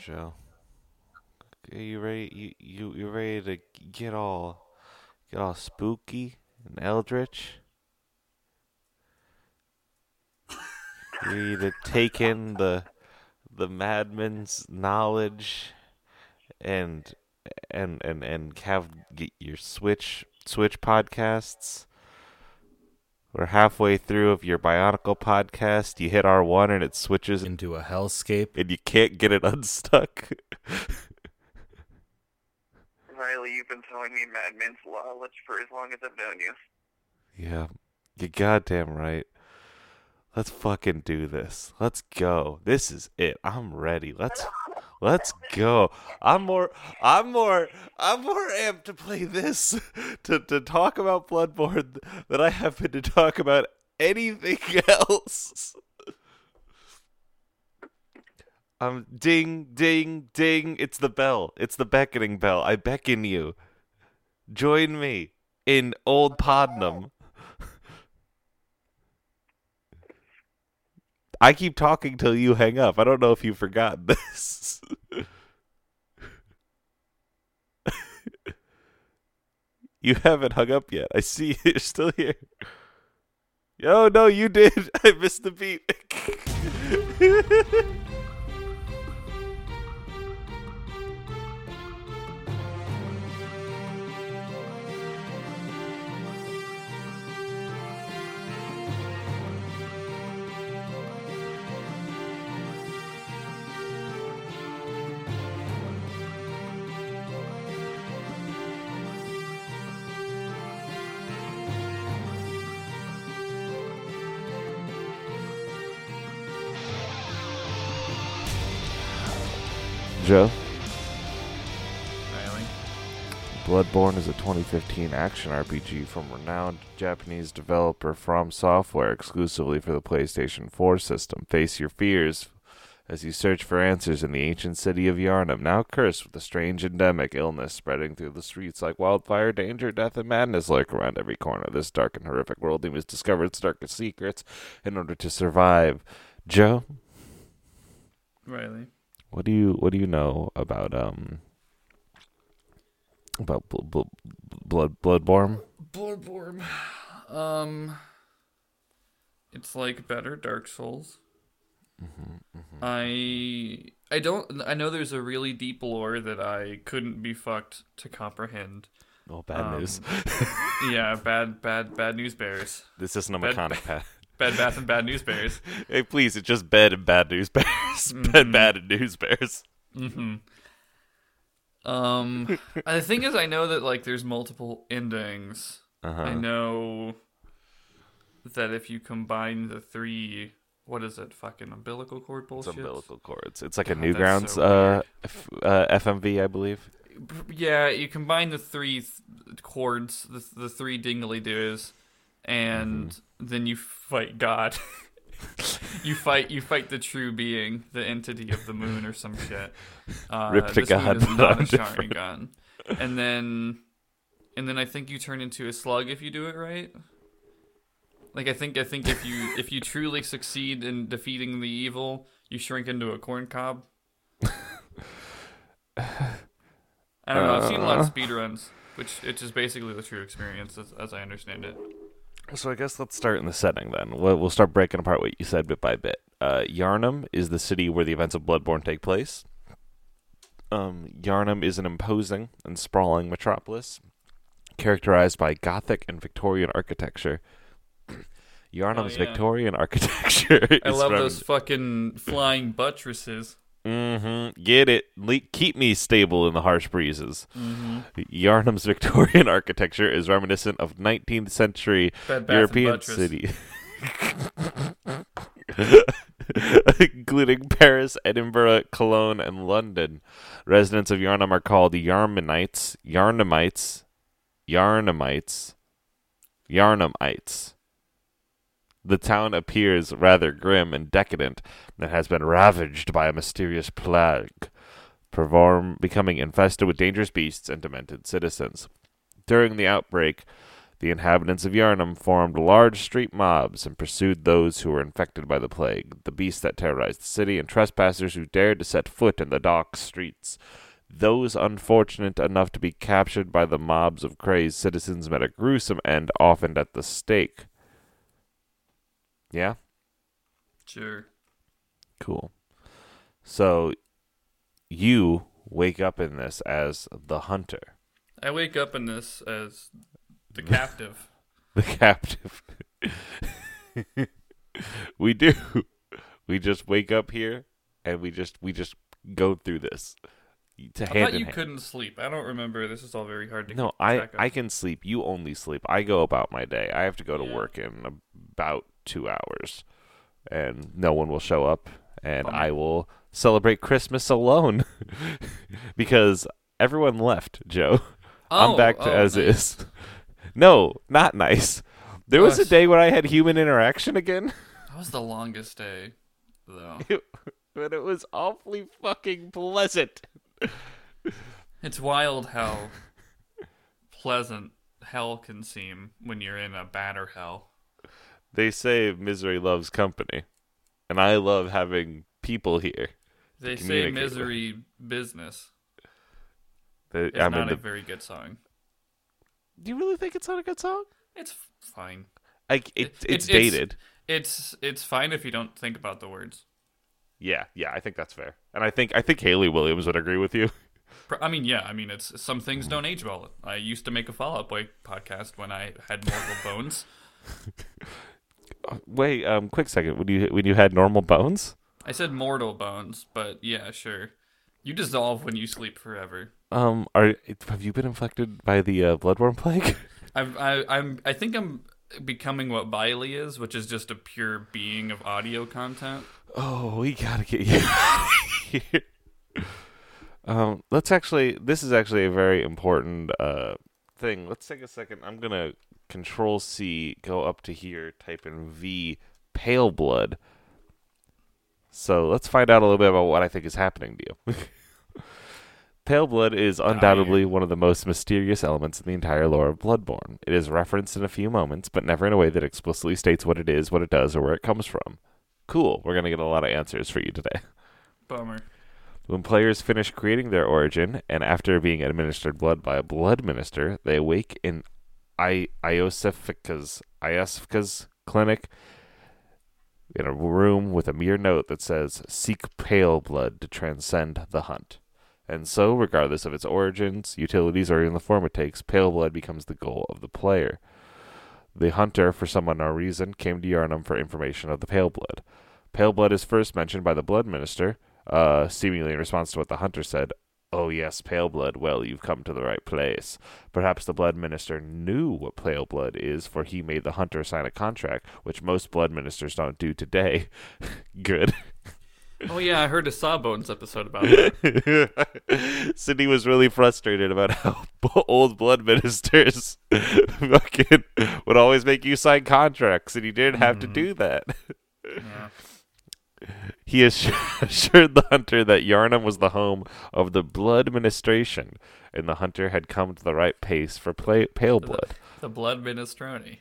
Joe. Are you ready? You you you ready to get all get all spooky and eldritch? You ready to take in the the madman's knowledge and and and and have your switch switch podcasts? We're halfway through of your Bionicle podcast. You hit R1 and it switches into a hellscape. and you can't get it unstuck. Riley, you've been telling me Madman's Law for as long as I've known you. yeah, you goddamn right. Let's fucking do this. Let's go. This is it. I'm ready. Let's let's go. I'm more I'm more I'm more amped to play this to to talk about Bloodborne than I have been to talk about anything else. Um ding ding ding. It's the bell. It's the beckoning bell. I beckon you. Join me in Old Podnam. I keep talking till you hang up. I don't know if you forgot this. you haven't hung up yet. I see you're still here. Yo, no, you did. I missed the beat. Joe, Riley. Bloodborne is a 2015 action RPG from renowned Japanese developer From Software exclusively for the PlayStation 4 system. Face your fears as you search for answers in the ancient city of Yharnam, now cursed with a strange endemic illness spreading through the streets like wildfire. Danger, death, and madness lurk around every corner of this dark and horrific world. You must discover its darkest secrets in order to survive. Joe, Riley. What do you what do you know about um about bl- bl- blood bloodborne? Bloodborne. Um, it's like better Dark Souls. I I don't I know there's a really deep lore that I couldn't be fucked to comprehend. Oh, bad Um, news. yeah, bad bad bad news bears. This isn't a bad- mechanic pad. Bad Bath and Bad News Bears. hey, please, it's just bed and bad news bears. Bed, Mhm. bad, and news bears. Mm-hmm. Um, the thing is, I know that like there's multiple endings. Uh-huh. I know that if you combine the three, what is it? Fucking umbilical cord It's bullshit. umbilical cords. It's like a God, that's Newgrounds so uh, f- uh, FMV, I believe. Yeah, you combine the three th- chords, the the three dingly doos, and Mm-hmm. then you fight God. you fight you fight the true being, the entity of the moon or some shit. Uh, Rip to God, is but not I'm a different. Sharingan. And then, and then I think you turn into a slug if you do it right. Like I think I think if you if you truly succeed in defeating the evil, you shrink into a corn cob. I don't know. I've seen a lot of Uh. speedruns, which which is basically the true experience as, as I understand it. So I guess let's start in the setting then. We'll, we'll start breaking apart what you said bit by bit. Uh, Yharnam is the city where the events of Bloodborne take place. Um, Yharnam is an imposing and sprawling metropolis characterized by Gothic and Victorian architecture. Yharnam's yeah. Victorian architecture. I love rem- those fucking flying buttresses. Mm-hmm. Get it. Le- keep me stable in the harsh breezes. Mm-hmm. Yharnam's Victorian architecture is reminiscent of 19th century European city. Including Paris, Edinburgh, Cologne, and London. Residents of Yharnam are called Yarmanites, Yharnamites, Yharnamites, Yharnamites. The town appears rather grim and decadent and has been ravaged by a mysterious plague, perform, becoming infested with dangerous beasts and demented citizens. During the outbreak, The inhabitants of Yharnam formed large street mobs and pursued those who were infected by the plague, the beasts that terrorized the city, and trespassers who dared to set foot in the dark streets. Those unfortunate enough to be captured by the mobs of crazed citizens met a gruesome end, often at the stake. Yeah? Sure. Cool. So you wake up in this as the hunter, I wake up in this as the captive. the captive. we do. We just wake up here and we just we just go through this. To I hand thought you hand. couldn't sleep. I don't remember. This is all very hard to No, I. I can sleep. You only sleep. I go about my day. I have to go to Yeah. work in about 2 hours. And no one will show up and Bummer. I will celebrate Christmas alone because everyone left, Joe. I'm Oh, back to oh, as nice. is. No, not nice. There was a day when I had human interaction again, That was the longest day, though. but it was awfully fucking pleasant. It's wild how pleasant hell can seem when you're in a batter hell. They say misery loves company, and I love having people here. They say communicate with. misery business The- is I mean, not the- a very good song. do you really think it's not a good song? It's fine. Like it, It- it's it's- dated. It's it's fine if you don't think about the words. Yeah, yeah, I think that's fair, and I think I think Hayley Williams would agree with you. I mean, yeah. I mean, it's some things don't age well. I used to make a Fall Out Boy podcast when I had mortal bones. Wait, um, quick second. When you when you had normal bones, I said mortal bones, but yeah, sure. You dissolve when you sleep forever. um, are have you been infected by the uh, bloodworm plague? I've, I, I'm. I think I'm becoming what Biley is, which is just a pure being of audio content. Oh, we gotta get you out of here. Um, let's actually. This is actually a very important uh thing. Let's take a second. I'm gonna Control C, go up to here, type in V, pale blood. So let's find out a little bit about what I think is happening to you. Pale blood is undoubtedly one of the most mysterious elements in the entire lore of Bloodborne. It is referenced in a few moments, but never in a way that explicitly states what it is, what it does, or where it comes from. Cool. We're going to get a lot of answers for you today. Bummer. When players finish creating their origin, and after being administered blood by a blood minister, they awake in I- Iosefka's clinic in a room with a mere note that says, Seek pale blood to transcend the hunt. And so, regardless of its origins, utilities, or even the form it takes, pale blood becomes the goal of the player. The hunter, for some unknown reason, came to Yharnam for information of the pale blood. Pale blood is first mentioned by the blood minister, uh, seemingly in response to what the hunter said. Oh, yes, pale blood. Well, you've come to the right place. Perhaps the blood minister knew what pale blood is, for he made the hunter sign a contract, which most blood ministers don't do today. Good. Oh yeah, I heard a Sawbones episode about that. Sydnee was really frustrated about how old blood ministers fucking would always make you sign contracts, and he didn't have to Mhm. do that. Yeah. He assured, the hunter that Yharnam was the home of the blood administration, and the hunter had come to the right pace for play, pale blood. The Blood Minestrone.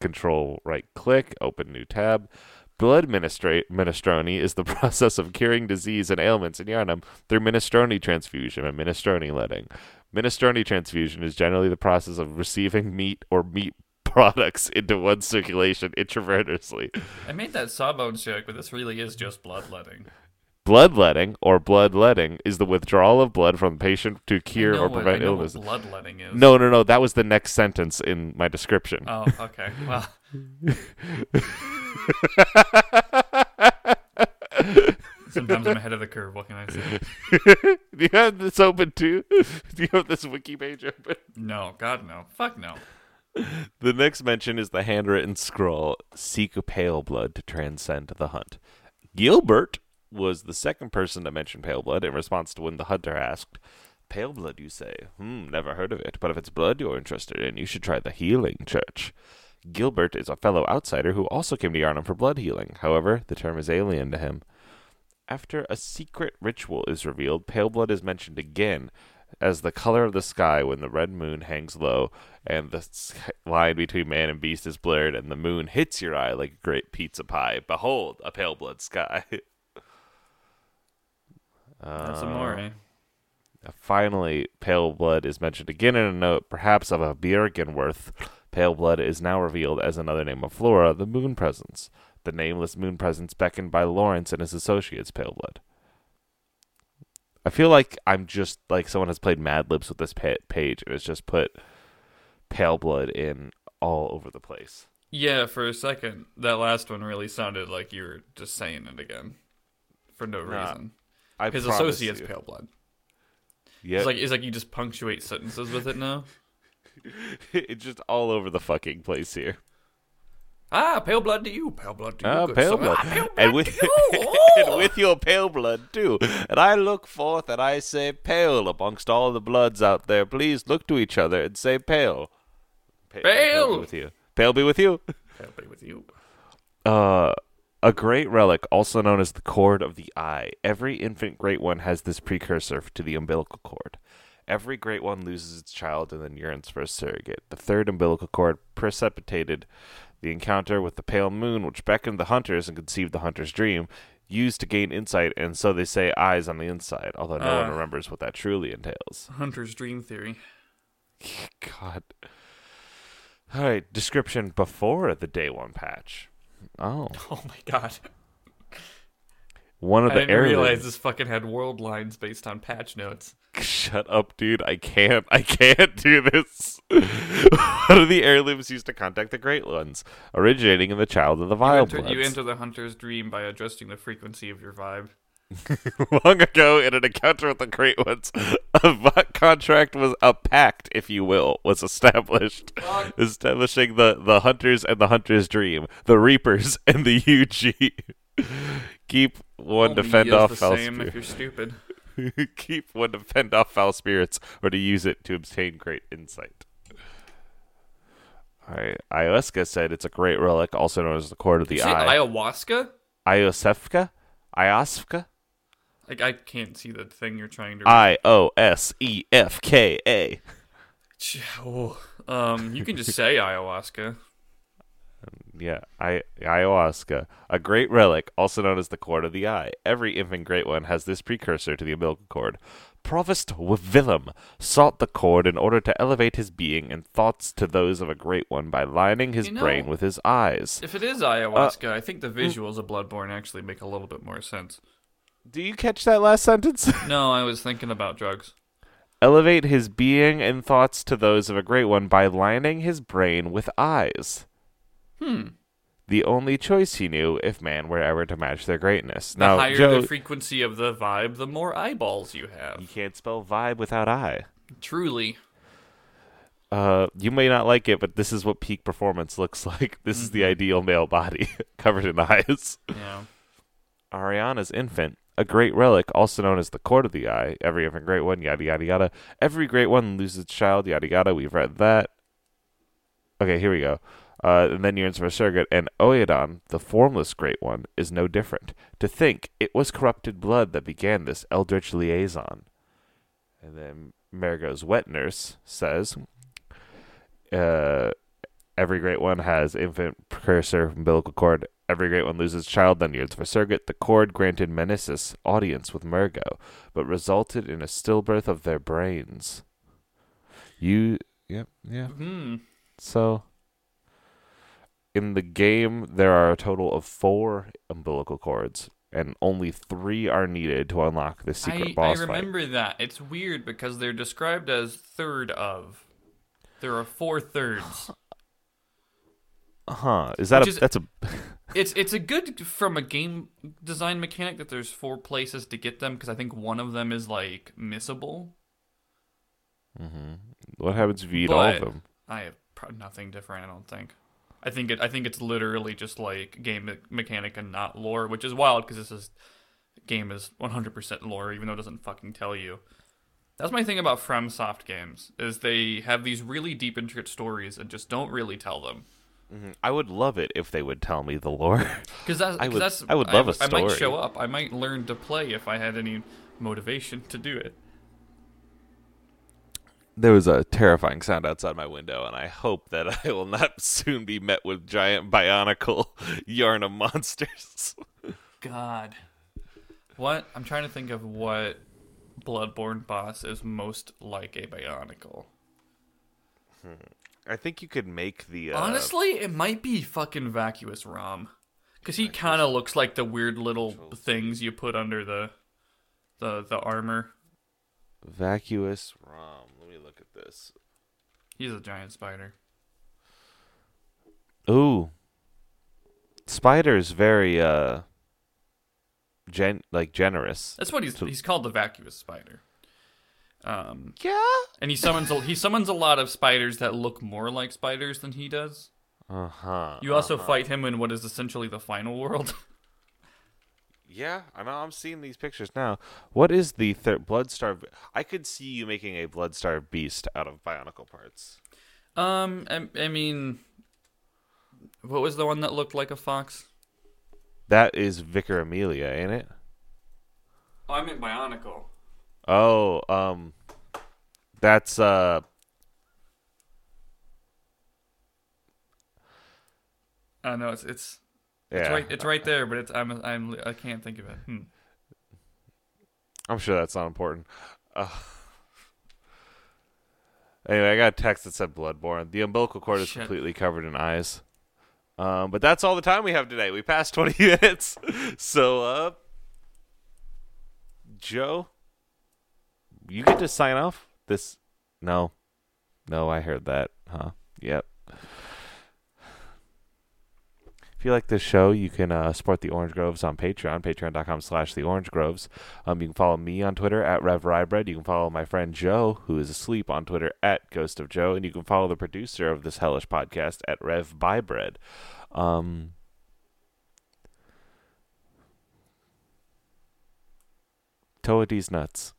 Control right click, open new tab. Blood ministra- minestrone is the process of curing disease and ailments in Yharnam through minestrone transfusion and minestrone letting. Minestrone transfusion is generally the process of receiving meat or meat products into one's circulation intravenously. I made that Sawbones joke, but this really is just bloodletting. Bloodletting or bloodletting is the withdrawal of blood from the patient to cure or what- prevent I know illness. Bloodletting is. No, no, no. That was the next sentence in my description. Oh, okay. Well, sometimes I'm ahead of the curve. What can I say? Do you have this open too? Do you have this wiki page open? No, God, no. Fuck no. The next mention is the handwritten scroll Seek pale blood to transcend the hunt. Gilbert was the second person to mention pale blood in response to when the hunter asked, Pale blood, you say? Hmm, never heard of it, but if it's blood you're interested in, you should try the Healing Church. Gilbert is a fellow outsider who also came to Yharnam for blood healing. However, the term is alien to him. After a secret ritual is revealed, pale blood is mentioned again, as the color of the sky when the red moon hangs low and the line between man and beast is blurred and the moon hits your eye like a great pizza pie. Behold, a pale blood sky. That's Uh, amore. Finally, pale blood is mentioned again in a note, perhaps of a Byrgenwerth. Pale blood is now revealed as another name of Flora, the moon presence. The nameless moon presence beckoned by Lawrence and his associates, Pale blood. I feel like I'm just like someone has played Mad Libs with this page and has just put Pale blood in all over the place. Yeah, for a second, that last one really sounded like you were just saying it again for no Nah, reason. I His associate's you. pale blood. Yeah, It's like it's like you just punctuate sentences with it now. it's just all over the fucking place here. Ah, pale blood to you, pale blood to you. Ah, pale blood. Ah, pale and with you. and with your pale blood too. And I look forth and I say pale amongst all the bloods out there. Please look to each other and say pale. Pa- Pale! be with you. Pale be with you. Pale be with you. Uh, a great relic, also known as the cord of the eye. Every infant great one has this precursor to the umbilical cord. Every great one loses its child and then yearns for a surrogate. The third umbilical cord precipitated the encounter with the pale moon, which beckoned the hunters and conceived the hunter's dream, used to gain insight, and so they say eyes on the inside, although no one Ah. remembers what that truly entails. Hunter's dream theory. God. All right, description before the day one patch. Oh, Oh my god. One of I the didn't realize this fucking had world lines based on patch notes. Shut up, dude. I can't. I can't do this. One of the heirlooms used to contact the Great Ones, originating in the child of the You Vile enter, you enter the hunter's dream by adjusting the frequency of your vibe. Long ago, in an encounter with the Great Ones, a contract was a pact, if you will, was established, establishing the the hunters and the hunter's dream, the reapers and the UG. Keep one to Only fend off the foul same spirits. if you're stupid. Keep one to fend off foul spirits, or to use it to obtain great insight. Alright, Ioska said it's a great relic, also known as the Cord of the Eye. ayahuasca? Iosefka? Iosfka? Like I can't see the thing you're trying to. I O S E F K A. Oh, Um, you can just say ayahuasca. Yeah, I ayahuasca, a great relic, also known as the cord of the eye. Every infant great one has this precursor to the umbilical cord. Provost Willem sought the cord in order to elevate his being and thoughts to those of a great one by lining his You know- brain with his eyes. If it is ayahuasca, uh, I think the mm. visuals of Bloodborne actually make a little bit more sense. Do you catch that last sentence? No, I was thinking about drugs. elevate his being and thoughts to those of a great one by lining his brain with eyes. Hmm. The only choice he knew if man were ever to match their greatness. The now, higher Joe, the frequency of the vibe, the more eyeballs you have. you can't spell vibe without eye. Truly. Uh, you may not like it, but this is what peak performance looks like. This is the ideal male body, covered in eyes. Yeah. Arianna's infant, a great relic, also known as the cord of the eye. Every infant great one, yada yada yada. Every great one loses its child, yada yada. We've read that. Okay, here we go. Uh, and then yearns for a surrogate, and Oedon, the formless great one, is no different. To think it was corrupted blood that began this eldritch liaison. And then Mergo's wet nurse says, uh, every great one has infant precursor umbilical cord. Every great one loses child, then yearns for surrogate. The cord granted Mensis audience with Mergo, but resulted in a stillbirth of their brains. You, yep, yeah. Hmm. So, in the game, there are a total of four umbilical cords, and only three are needed to unlock the secret I, I boss fight. remember that. It's weird because they're described as third of. There are four thirds. Huh? Is that Which a? is- that's a. It's it's a good from a game design mechanic that there's four places to get them because I think one of them is like missable. Mm-hmm. What happens if you eat all of them? I have nothing different. I don't think. I think it. I think it's literally just like game me- mechanic and not lore, which is wild because this is game is 100% lore, even though it doesn't fucking tell you. That's my thing about FromSoft games is they have these really deep, intricate stories and just don't really tell them. Mm-hmm. I would love it if they would tell me the lore. Because that's, I would- that's I would love a I might show up. I might learn to play if I had any motivation to do it. There was a terrifying sound outside my window, and I hope that I will not soon be met with giant bionicle Yharnam monsters. God. What? I'm trying to think of what Bloodborne boss is most like a Bionicle. I think you could make the. Uh, Honestly, it might be fucking Vacuous Rom. Because he kind of looks like the weird little things you put under the the the armor. Vacuous ROM. Let me look at this. He's a giant spider. Ooh. Spider's very uh gen like generous. That's what he's he's called the Vacuous Spider. Um, Yeah. and he summons a, he summons a lot of spiders that look more like spiders than he does. Uh-huh. You also fight him in what is essentially the final world. Yeah, I know I'm seeing these pictures now. What is the thir- Bloodstar I could see you making a Blood-starved Beast out of bionicle parts. um, I, I mean, what was the one that looked like a fox? That is Vicar Amelia, ain't it? Oh, I meant Bionicle. Oh, um that's uh I know it's it's yeah. it's right it's right there, but it's I'm I'm I can't think of it. Hmm. I'm sure that's not important. Uh, anyway, I got a text that said Bloodborne. The umbilical cord is Shit. completely covered in eyes. Um, but that's all the time we have today. We passed 20 minutes. So, uh, Joe, you get to sign off this. No. No, I heard that. Huh? Yep. If you like this show, you can uh, support the Orange Groves on Patreon, patreon.com slash the Orange Groves. Um, you can follow me on Twitter at Rev Rybread. You can follow my friend Joe, who is asleep, on Twitter at Ghost of Joe. And you can follow the producer of this hellish podcast at Rev Bybread. Um, Toadies nuts.